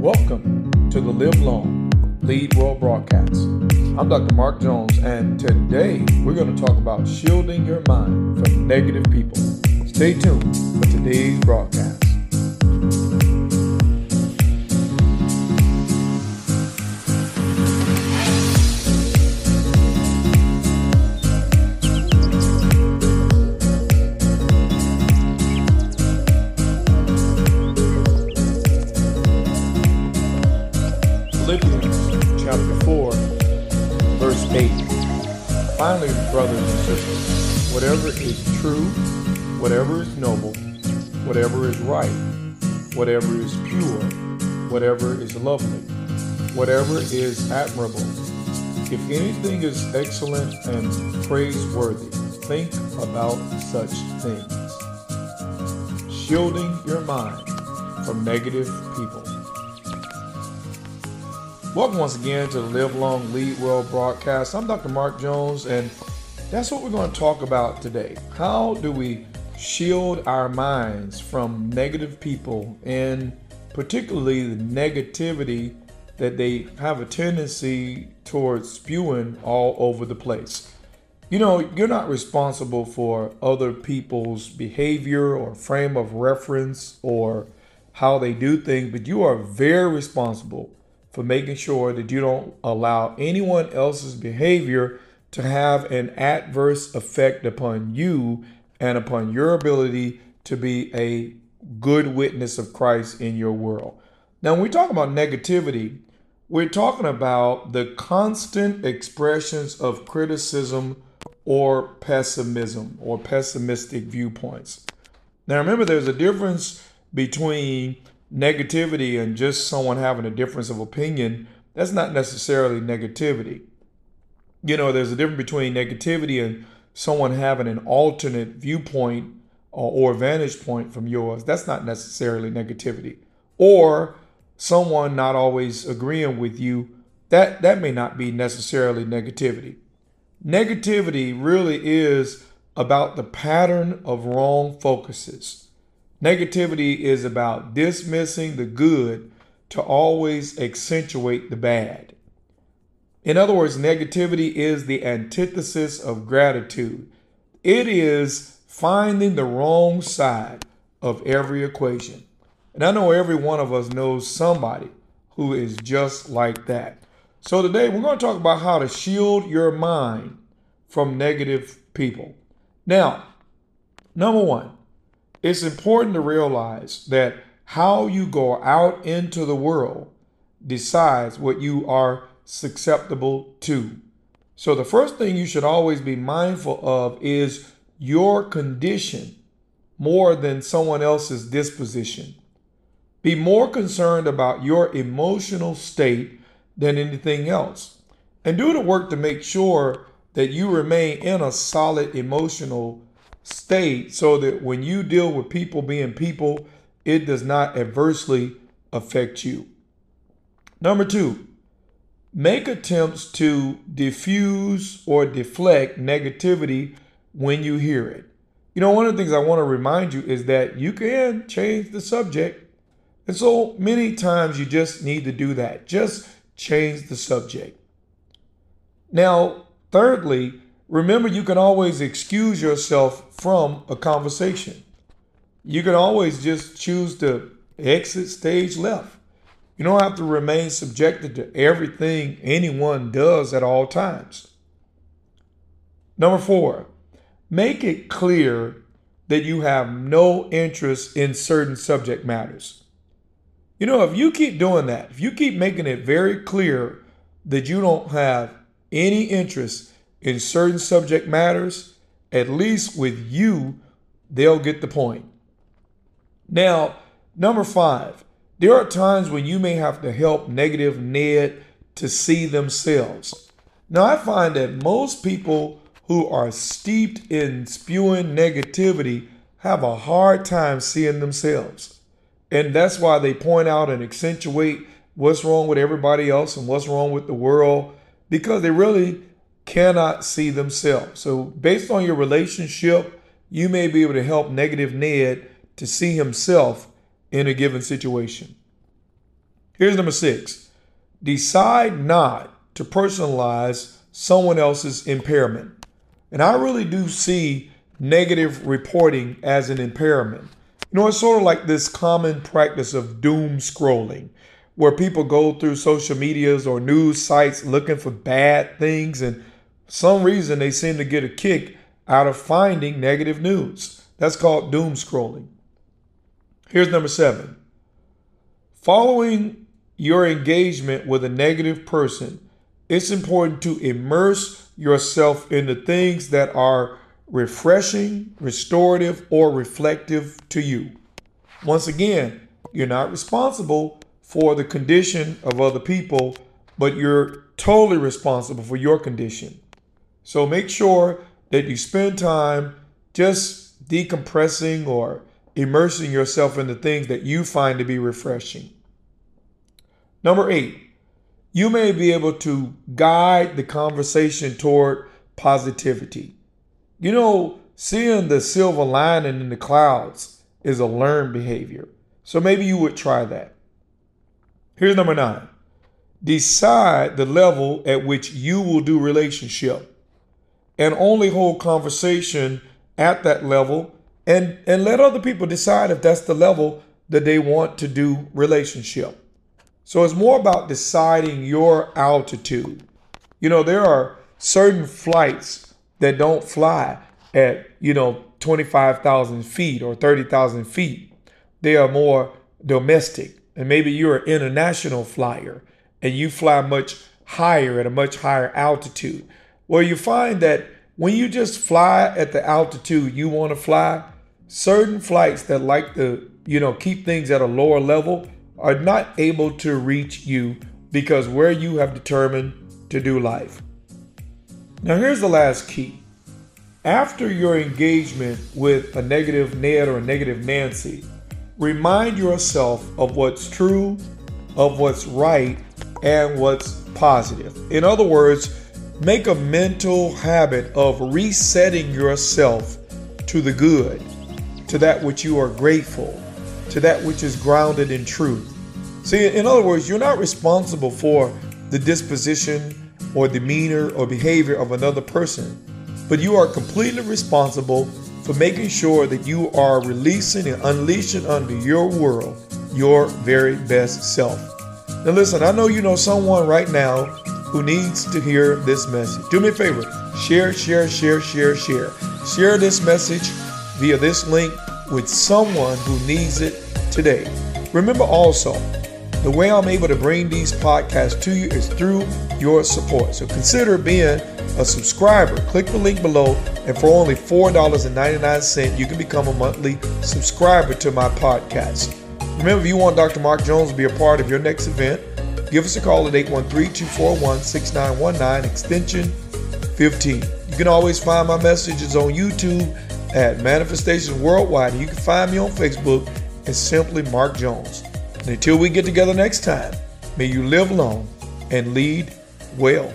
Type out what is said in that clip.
Welcome to the Live Long, Lead Well broadcast. I'm Dr. Mark Jones, and today we're going to talk about shielding your mind from negative people. Stay tuned for today's broadcast. Chapter 4, verse 8. Finally, brothers and sisters, whatever is true, whatever is noble, whatever is right, whatever is pure, whatever is lovely, whatever is admirable, if anything is excellent and praiseworthy, think about such things. Shielding your mind from negative people. Welcome once again to the Live Long Lead Well broadcast. I'm Dr. Mark Jones, and that's what we're going to talk about today. How do we shield our minds from negative people, and particularly the negativity that they have a tendency towards spewing all over the place? You know, you're not responsible for other people's behavior or frame of reference or how they do things, but you are very responsible for making sure that you don't allow anyone else's behavior to have an adverse effect upon you and upon your ability to be a good witness of Christ in your world. Now, when we talk about negativity, we're talking about the constant expressions of criticism or pessimism or pessimistic viewpoints. Now, remember, there's a difference between negativity and just someone having a difference of opinion, that's not necessarily negativity. You know, there's a difference between negativity and someone having an alternate viewpoint or, or vantage point from yours. That's not necessarily negativity. Or someone not always agreeing with you, that, that may not be necessarily negativity. Negativity really is about the pattern of wrong focuses Negativity is about dismissing the good to always accentuate the bad. In other words, negativity is the antithesis of gratitude. It is finding the wrong side of every equation. And I know every one of us knows somebody who is just like that. So today we're going to talk about how to shield your mind from negative people. Now, number one, it's important to realize that how you go out into the world decides what you are susceptible to. So, the first thing you should always be mindful of is your condition more than someone else's disposition. Be more concerned about your emotional state than anything else. And do the work to make sure that you remain in a solid emotional state so that when you deal with people being people, it does not adversely affect you. Number two, make attempts to diffuse or deflect negativity when you hear it. You know, one of the things I want to remind you is that you can change the subject. And so many times you just need to do that. Just change the subject. Now, thirdly, Remember, you can always excuse yourself from a conversation. You can always just choose to exit stage left. You don't have to remain subjected to everything anyone does at all times. Number four, make it clear that you have no interest in certain subject matters. You know, if you keep doing that, if you keep making it very clear that you don't have any interest in certain subject matters, at least with you, they'll get the point. Now, number five, there are times when you may have to help negative Ned to see themselves. Now, I find that most people who are steeped in spewing negativity have a hard time seeing themselves. And that's why they point out and accentuate what's wrong with everybody else and what's wrong with the world because they really cannot see themselves. So, based on your relationship, you may be able to help negative Ned to see himself in a given situation. Here's number six decide not to personalize someone else's impairment. And I really do see negative reporting as an impairment. You know, it's sort of like this common practice of doom scrolling, where people go through social medias or news sites looking for bad things, and some reason they seem to get a kick out of finding negative news. That's called doom scrolling. Here's number seven. Following your engagement with a negative person, it's important to immerse yourself in the things that are refreshing, restorative, or reflective to you. Once again, you're not responsible for the condition of other people, but you're totally responsible for your condition. So make sure that you spend time just decompressing or immersing yourself in the things that you find to be refreshing. Number eight, you may be able to guide the conversation toward positivity. You know, seeing the silver lining in the clouds is a learned behavior. So maybe you would try that. Here's number nine decide the level at which you will do relationship and only hold conversation at that level and, and let other people decide if that's the level that they want to do relationship. So it's more about deciding your altitude. You know, there are certain flights that don't fly at, you know, 25,000 feet or 30,000 feet. They are more domestic. And maybe you're an international flyer and you fly much higher at a much higher altitude. Well, you find that when you just fly at the altitude you want to fly, certain flights that like to, you know, keep things at a lower level are not able to reach you because where you have determined to do life. Now, here's the last key. After your engagement with a negative Ned or a negative Nancy, remind yourself of what's true, of what's right, and what's positive. In other words, make a mental habit of resetting yourself to the good, to that which you are grateful, to that which is grounded in truth. See, in other words, you're not responsible for the disposition or demeanor or behavior of another person, but you are completely responsible for making sure that you are releasing and unleashing unto your world your very best self. Now, listen, I know you know someone right now who needs to hear this message. Do me a favor share, share, share, share, share. Share this message via this link with someone who needs it today. Remember also, the way I'm able to bring these podcasts to you is through your support. So consider being a subscriber. Click the link below, and for only $4.99, you can become a monthly subscriber to my podcast. Remember, if you want Dr. Mark Jones to be a part of your next event, give us a call at 813 241 6919, extension 15. You can always find my messages on YouTube at Manifestations Worldwide. You can find me on Facebook as simply Mark Jones. And until we get together next time, may you live long and lead well.